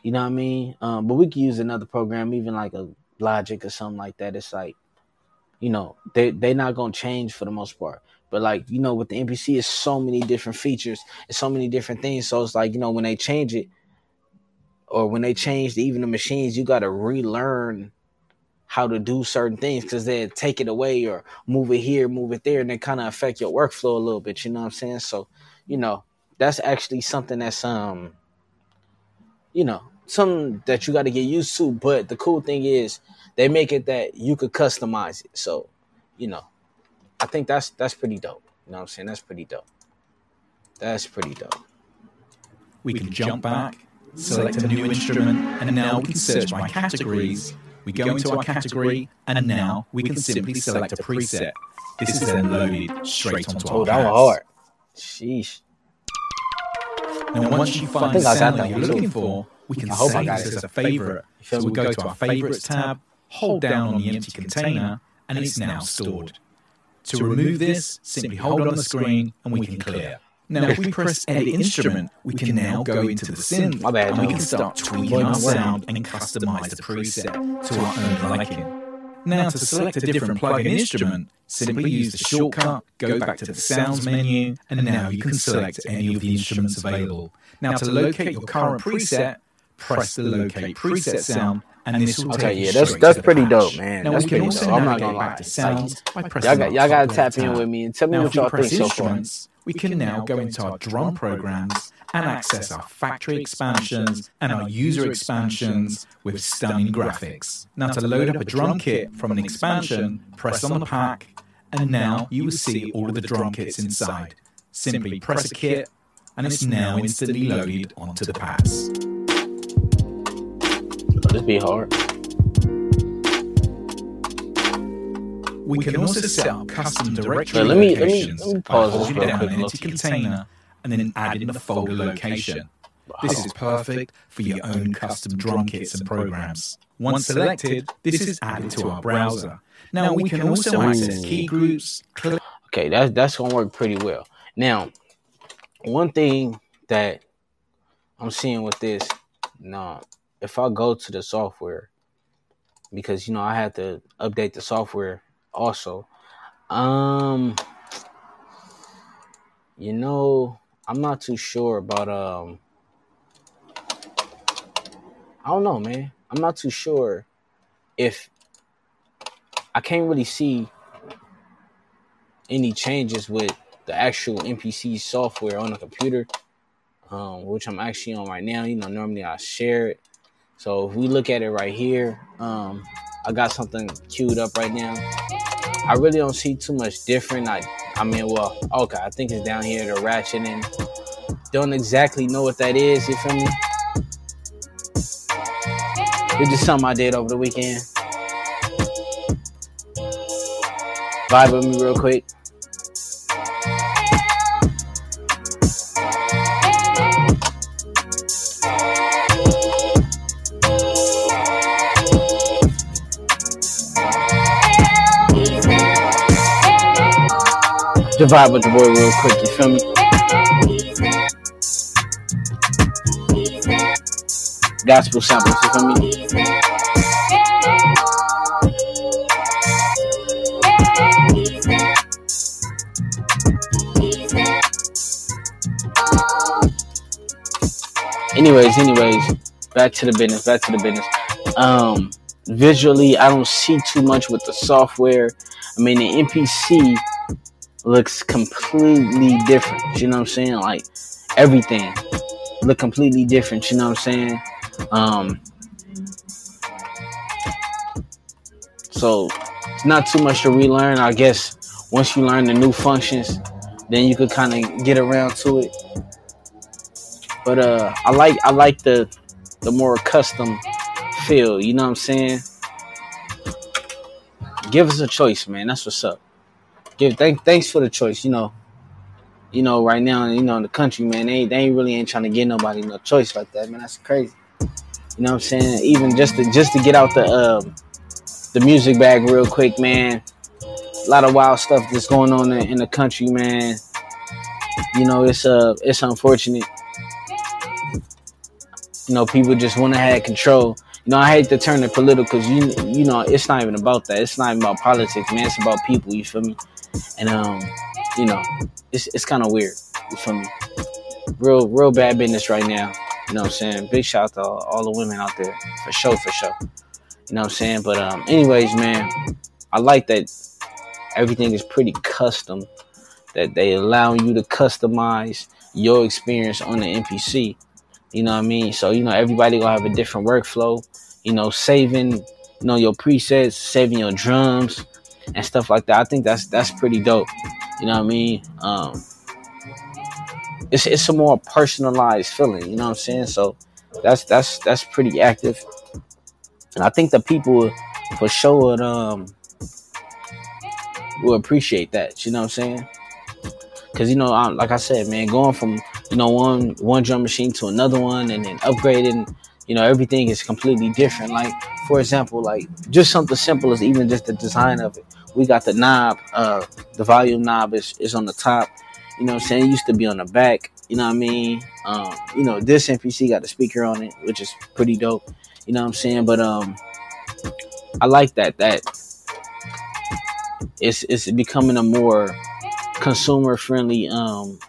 You know what I mean? Um, but we could use another program, even like a Logic or something like that. It's like, you know, they they're not gonna change for the most part. But like, you know, with the MPC, it's so many different features, it's so many different things. So it's like, you know, when they change it, or when they changed even the machines, you gotta relearn how to do certain things because they take it away or move it here, move it there, and they kind of affect your workflow a little bit. You know what I'm saying? So, you know, that's actually something that's um, you know, something that you got to get used to. But the cool thing is they make it that you could customize it. So, you know, I think that's that's pretty dope. You know what I'm saying? That's pretty dope. That's pretty dope. We can jump back, select a new instrument, and now we can search by categories. We go into our category, and now we can simply select a preset. This is then loaded straight onto Oh, our that was pads. hard. Sheesh. Now, once you find the think I got sound that that you're looking for, we can I hope I save this as a favorite. So we go to our favorites tab, hold down on the empty container, and it's now stored. To remove this, simply hold on the screen and we can clear. Now, if we press Edit Instrument, we can now go into the synth My bad, and we John. can start tweaking our sound and customize the preset to our own liking. Now, to select a different plugin instrument, simply use the shortcut, go back to the sounds menu, and now you can select any of the instruments available. Now, to locate your current preset, press the locate preset sound, and this will Okay, take you yeah, that's straight that's to the pretty patch. dope, man. Now That's we can pretty also dope. I'm not gonna lie. back to sounds by pressing Y'all got, y'all got to tap in with me and tell me Now, what if we y'all think so far. Instruments, we can now go into our drum programs and access our factory expansions and our user expansions with stunning graphics. Now, to load up a drum kit from an expansion, press on the pack, and now you will see all of the drum kits inside. Simply press a kit, and it's now instantly loaded onto the pads. This be hard. We can also set up custom directory But let me- let me- locations. let me by pause this holding down an empty container and then adding the folder location. This is perfect for your own custom drum kits and programs. Once selected, this is added to our browser. Now we can also access key groups, click. Okay, that's that's gonna work pretty well. Now, one thing that I'm seeing with this, now, if I go to the software, because you know I had to update the software also. Um, You know, I'm not too sure about um I don't know, man. I'm not too sure if I can't really see any changes with the actual MPC software on the computer, um, which I'm actually on right now. You know, normally I share it. So if we look at it right here, um, I got something queued up right now. I really don't see too much different. I, I mean, well, okay, I think it's down here, the ratcheting. Don't exactly know what that is, you feel me? It's just something I did over the weekend. Vibe with me real quick. Vibe with the boy real quick, you feel me? Gospel samples, you feel me? Anyways, anyways, back to the business, back to the business. Um, visually, I don't see too much with the software. I mean, the MPC looks completely different. You know what I'm saying? Like everything look completely different. You know what I'm saying? Um, so it's not too much to relearn. I guess once you learn the new functions, then you could kind of get around to it. But uh, I like I like the the more custom feel. You know what I'm saying? Give us a choice, man. That's what's up. Give thank thanks for the choice. You know, you know right now, you know in the country, man, they they ain't really ain't trying to give nobody no choice like that, man. That's crazy. You know what I'm saying? Even just to just to get out the um, the music bag real quick, man. A lot of wild stuff that's going on in, in the country, man. You know, it's uh it's unfortunate. You know, people just want to have control. Know, I hate to turn it political because you you know it's not even about that. It's not even about politics, man. It's about people. You feel me? And um, you know, it's it's kind of weird. You feel me? Real real bad business right now. You know what I'm saying? Big shout out to all, all the women out there for sure, for sure. You know what I'm saying? But um, anyways, man, I like that everything is pretty custom. That they allow you to customize your experience on the MPC. You know what I mean? So you know everybody gonna have a different workflow. You know, saving you know your presets, saving your drums and stuff like that. I think that's that's pretty dope. You know what I mean? Um, it's it's a more personalized feeling. You know what I'm saying? So that's that's that's pretty active, and I think the people for sure would um will appreciate that. You know what I'm saying? Because you know, I'm, like I said, man, going from you know one one drum machine to another one, and then upgrading, you know, everything is completely different. Like for example, like just something simple as even just the design of it. We got the knob, uh, the volume knob is is on the top. You know what I'm saying? It used to be on the back. You know what I mean? Um, you know, this MPC got the speaker on it, which is pretty dope. You know what I'm saying? But um, I like that. That it's it's becoming a more consumer friendly um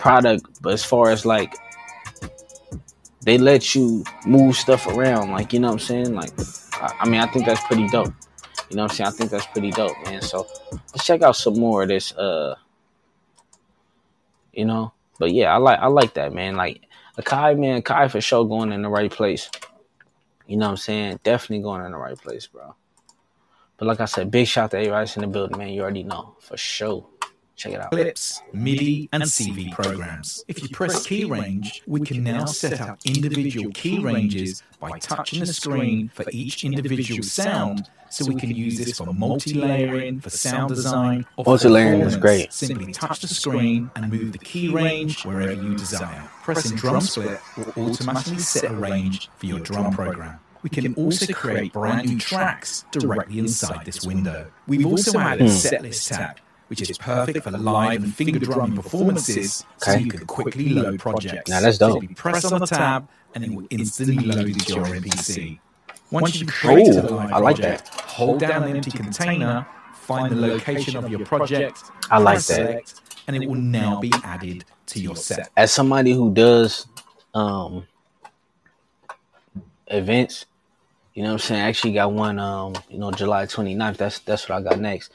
product. But as far as like they let you move stuff around, like you know what I'm saying? Like, I, I mean, I think that's pretty dope. You know what I'm saying? I think that's pretty dope, man. So let's check out some more of this. Uh, you know, but yeah, I like I like that, man. Like Akai, man, Akai for sure going in the right place. You know what I'm saying? Definitely going in the right place, bro. But like I said, big shout to everybody in the building, man. You already know for sure. Check it out. clips, MIDI, and CV programs. If you press key range, we can now set up individual key ranges by touching the screen for each individual sound. So we can use this for multi-layering, for sound design, or for Multi-layering is great. Simply touch the screen and move the key range wherever you desire. Pressing drum split will automatically set a range for your drum program. We can also create brand new tracks directly inside this window. We've also added a setlist tab, which is perfect for live and finger drumming performances, so you can quickly load projects. Now, that's dope. Simply press on the tab, and it will instantly load it to your MPC. Once you've created a live I like project, hold down an empty container, find the location of your project, I like that. select, and it will now be added to your set. As somebody who does um events, you know what I'm saying? I actually got one um, you know, July 29th. That's that's what I got next.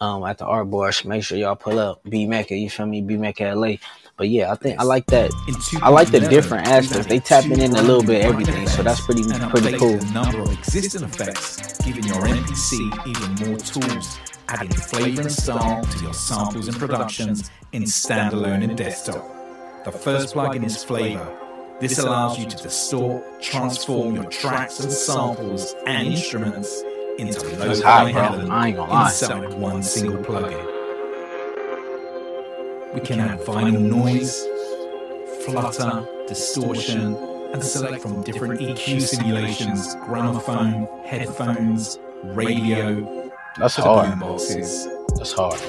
Um at the art board. Make sure y'all pull up. B Mecca, you feel me? B Mecca LA. But yeah, I think I like that. I like the different aspects. They tapping in a little bit everything, so that's pretty pretty cool. The number of existing effects, giving your MPC even more tools, adding flavor and style to your samples and productions in standalone and desktop. The first plugin is Flavor. This allows you to distort, transform your tracks and samples and instruments into That's lo-fi hot, bro. I ain't gonna lie. inside one single plugin. We can add vinyl noise, flutter, distortion, and select from different EQ simulations, gramophone, headphones, radio, That's to hard. boomboxes. That's hard.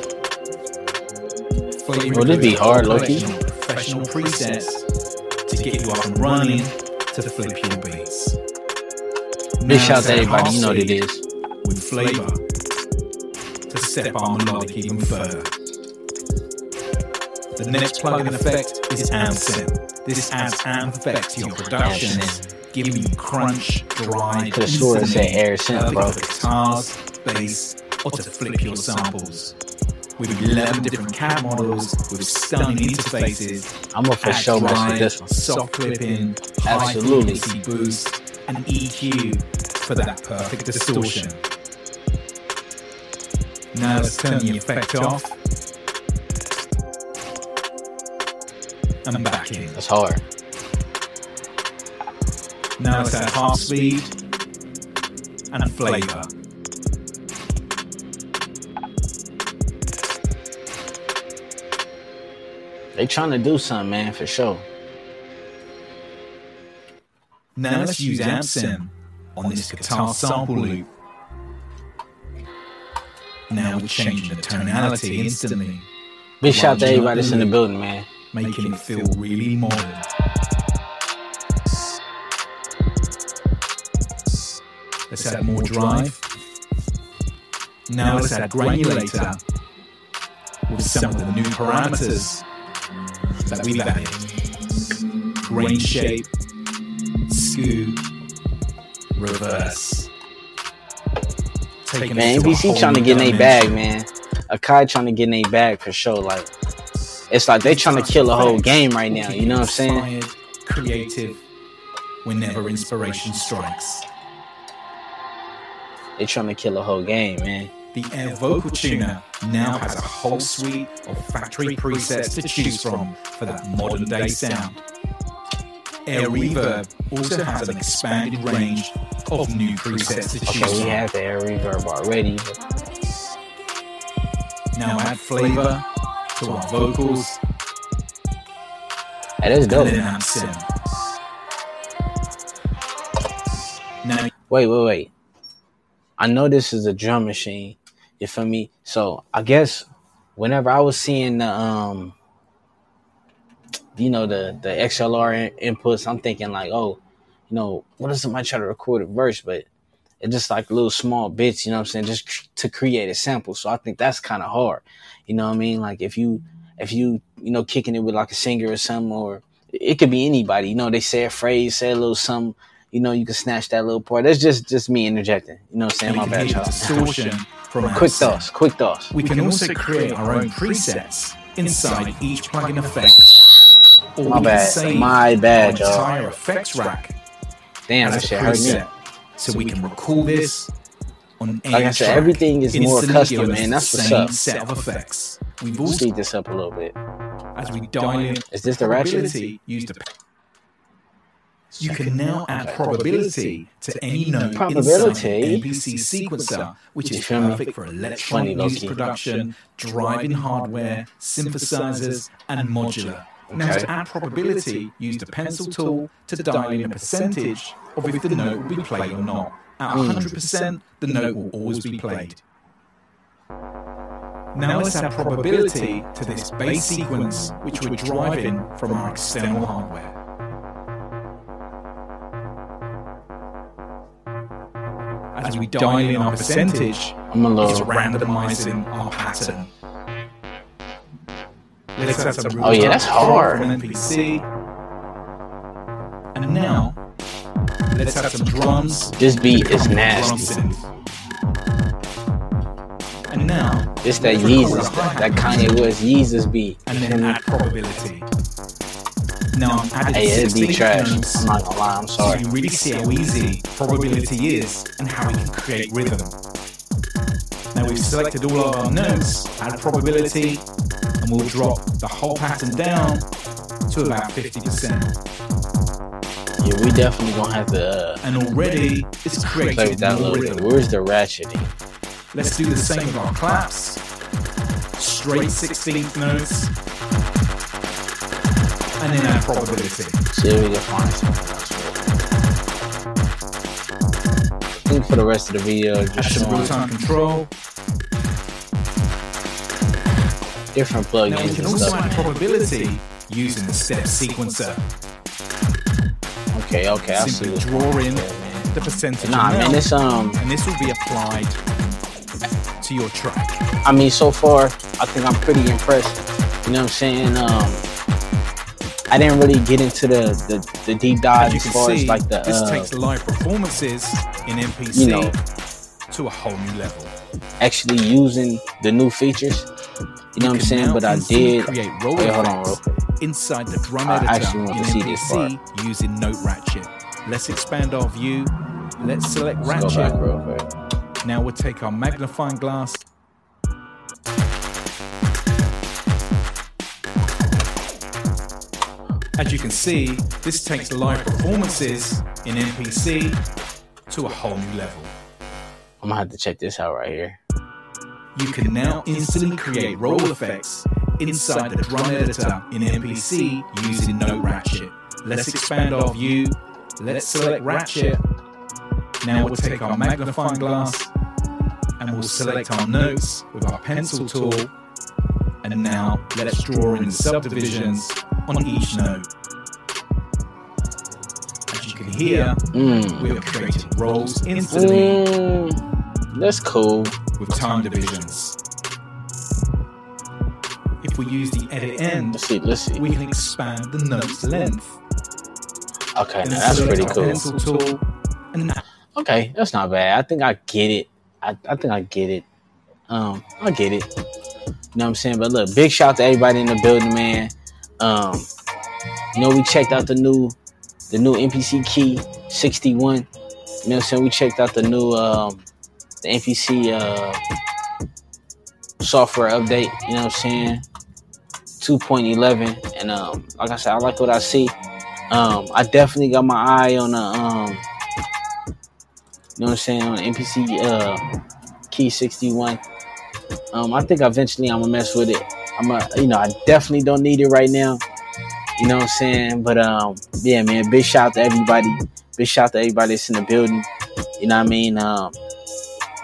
Flavor Would it be hard, Loki? collection Professional presets to get you up and running to flip your beats. Big Now shout out to set everybody, you know what half it speed is. With flavor to step our melodic even further. The next plugin effect is AmpSim. This adds amp effect to your productions, giving you crunch, drive, Could've swore it said air synth, perfect bro. guitars, bass, or to flip your samples. With 11 different cab models with stunning interfaces, I'm gonna for sure mess with this one. soft clipping, Absolutely. high boost, and EQ for that perfect distortion. Now let's turn the effect off and back in. That's hard. Now let's add half speed and flavor. They trying to do something, man, for sure. Now let's use AmpSim on this guitar sample loop. Now we're changing the tonality instantly, Big shout out to everybody that's in the building, man. making it feel really modern. Let's add more drive. Now let's add granulator with some of the new parameters that we've added. Grain shape, scoop, reverse. Taking Man, MPC trying to get in their bag, man. Akai trying to get in their bag for sure. Like, it's like they trying to kill a whole game right now. You know what I'm saying? Creative, whenever inspiration strikes. They trying to kill a whole game, man. The Air Vocal Tuner now has a whole suite of factory presets to choose from for that modern day sound. Air Reverb also has an expanded range of new presets to Okay, choose we have the air reverb already. Now add flavor to our vocals That is and dope. then add sim. Now Wait, wait, wait. I know this is a drum machine. You feel me? So I guess whenever I was seeing the um, you know the the XLR in- inputs, I'm thinking like, oh, you know, what if somebody try to record a verse, but it's just like little small bits. You know what I'm saying? Just cr- to create a sample. So I think that's kind of hard. You know what I mean? Like if you if you you know kicking it with like a singer or something, or it could be anybody. You know, they say a phrase, say a little something you know, you can snatch that little part. That's just just me interjecting. You know what I'm saying? we My bad, hear y'all. distortion (laughs) from our Quick sim. thoughts, quick thoughts. We can also create our own presets inside each plugin effect. Or My bad. save My bad, our y'all. entire effects rack Damn, that as a shit hurt me. preset. So we can recall this on any Like I said, track, everything is more custom, give us man. the That's what's same up. set of effects. We've Let's also, speed this up a little bit. as we dial in Is this the ratchet? probability used to you can now add probability to any note Probability? inside the MPC sequencer, which is feel perfect for electronic music production, driving hardware, synthesizers, and modular. Now, Okay. to add probability, use the pencil tool to dial in a percentage of if the note will be played or not. At Hmm. 100%, the note will always be played. Now let's add probability to this bass sequence, which we're driving from our external hardware. As we dial in our percentage, I'm a it's randomizing our pattern. Let's have some Oh, yeah, that's hard. From MPC. And now, let's have some drums. This beat is Drum nasty. And now, It's that let's record Yeezus, that Kanye West Yeezus beat. and then add probability. Now I'm adding Hey, it'd 16 be trash. notes I'm not gonna lie, I'm sorry. so you really see how easy probability is and how we can create rhythm. Now we've selected all of our notes, add probability, and we'll drop the whole pattern down to about 50%. Yeah, we definitely gonna have to uh, And already it's play with created that more little rhythm. Where's the ratcheting? Let's do the same with our claps. Straight 16th notes. And then our probability. See if we can find something else. I think for the rest of the video, just showing real-time control. Different plugins Now we can also add probability using the step sequencer. Okay, okay, I see Simply what's draw in going on there, man. the percentage Nah, amount, man, it's um. and this will be applied to your track. I mean, so far, I think I'm pretty impressed. You know what I'm saying? Um, I didn't really get into the the, the deep dive you as far see, as like the this uh, takes live performances in MPC you know. to a whole new level. actually using the new features. You know what I'm saying? but I did. create roll Wait, hold on, quick. inside the drum I editor actually want in to see this MPC using Note Ratchet. Let's expand our view. Let's select Let's go back Ratchet. Now we'll take our magnifying glass. As you can see, this takes live performances in MPC to a whole new level. I'm gonna have to check this out right here. You can now instantly create roll effects inside the drum editor in MPC using Note Ratchet. Let's expand our view. Let's select Ratchet. Now we'll take our magnifying glass and we'll select our notes with our pencil tool. And now let's draw in the subdivisions on each note. As you can hear, Mm. we are creating rolls instantly Mm, that's cool. with time divisions. If we use the edit end, Let's see. Let's see. we can expand the note's length. Okay, now that's pretty cool. And Okay, that's not bad. I think I get it. I, I think I get it. Um, I get it. You know what I'm saying? But look, big shout to everybody in the building, man. Um, you know, we checked out the new the new MPC key 61. You know what I'm saying? We checked out the new um the MPC uh software update, you know what I'm saying? 2.11. And um, like I said, I like what I see. Um, I definitely got my eye on the um you know what I'm saying, on MPC uh, Key 61. Um, I think eventually I'm gonna mess with it. I'm a, you know, I definitely don't need it right now. You know what I'm saying? But um, yeah, man, big shout out to everybody. Big shout out to everybody that's in the building. You know what I mean? Um,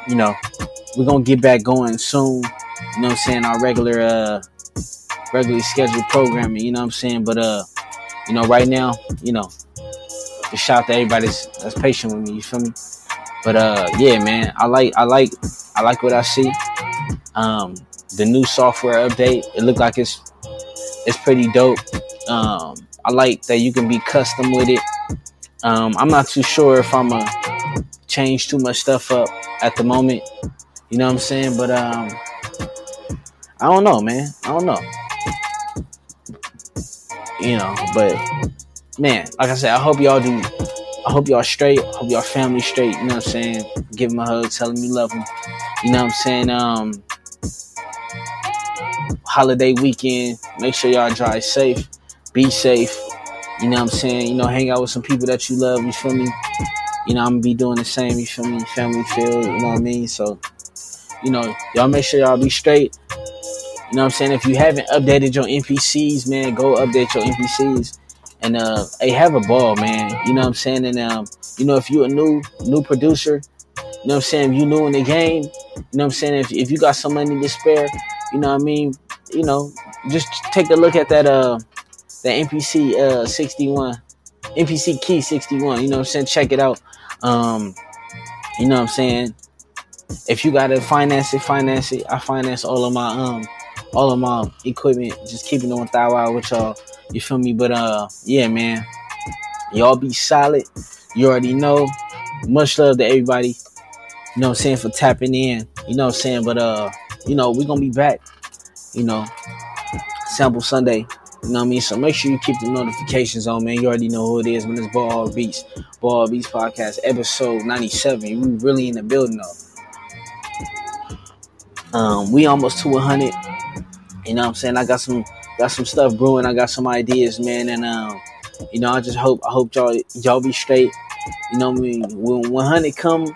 you know, we're gonna get back going soon. You know what I'm saying? Our regular uh regularly scheduled programming, you know what I'm saying? But uh, you know, right now, you know, just shout out to everybody that's, that's patient with me, you feel me? But uh yeah, man, I like I like I like what I see. Um the new software update, it looked like it's it's pretty dope. Um I like that you can be custom with it. Um I'm not too sure if I'm gonna change too much stuff up at the moment. You know what I'm saying? But um I don't know, man. I don't know. You know, but man, like I said, I hope y'all do I hope y'all straight. I hope y'all family straight. You know what I'm saying? Give them a hug, tell them you love them. You know what I'm saying? Um, holiday weekend. Make sure y'all drive safe. Be safe. You know what I'm saying? You know, hang out with some people that you love. You feel me? You know, I'm gonna be doing the same. You feel me? Family feel. You know what I mean? So, you know, y'all make sure y'all be straight. You know what I'm saying? If you haven't updated your MPCs, man, go update your MPCs and uh hey have a ball man you know what i'm saying and um you know if you a new new producer you know what i'm saying if you new in the game you know what i'm saying if, if you got some money to spare you know what i mean you know just take a look at that uh the mpc uh 61 mpc key 61 you know what i'm saying check it out um you know what i'm saying if you gotta finance it finance it i finance all of my um all of my equipment, just keeping it on thou out with y'all. You feel me? But uh, yeah, man, y'all be solid. You already know. Much love to everybody. You know what I'm saying for tapping in. You know what I'm saying, but uh, you know we gonna be back. You know, sample Sunday. You know what I mean? So make sure you keep the notifications on, man. You already know who it is when it's Ball Beats. Ball Beats Podcast, episode 97. We really in the building though. Um, we almost to 100. You know what I'm saying? I got some got some stuff brewing. I got some ideas, man. And um, you know, I just hope I hope y'all y'all be straight. You know what I mean? When 100 come,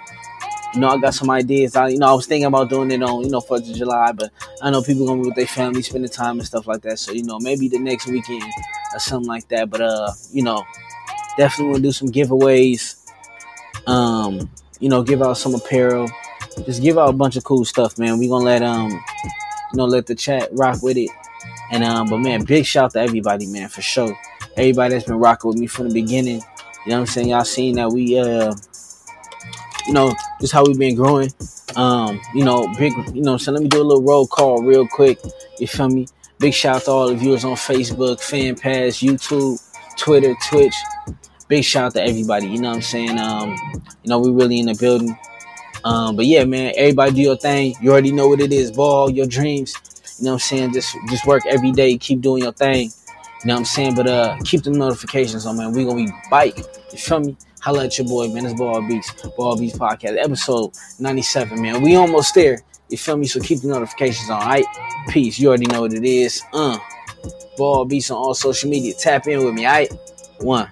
you know, I got some ideas. I, you know, I was thinking about doing it on, you know, Fourth of July, but I know people gonna be with their family, spending time and stuff like that. So, you know, maybe the next weekend or something like that. But uh, you know, definitely wanna do some giveaways. Um, you know, give out some apparel. Just give out a bunch of cool stuff, man. We gonna let um, you know, let the chat rock with it. And um, but man, big shout to everybody, man, for sure. Everybody that's been rocking with me from the beginning. You know what I'm saying? Y'all seen that we uh you know, just how we've been growing. Um, you know, big, you know, so let me do a little roll call real quick. You feel me? Big shout out to all the viewers on Facebook, Fan Pass, YouTube, Twitter, Twitch. Big shout out to everybody. You know what I'm saying? Um, you know, we really in the building. Um, but yeah, man, everybody do your thing. You already know what it is. Ball your dreams. You know what I'm saying? Just just work every day. Keep doing your thing. You know what I'm saying? But uh keep the notifications on, man. We gonna be bike. You feel me? Holla at your boy, man. It's Ball Beats, Ball Beats Podcast, episode 97, man. We almost there. You feel me? So keep the notifications on, alright? Peace. You already know what it is. Uh, Ball Beats on all social media. Tap in with me, alright? One.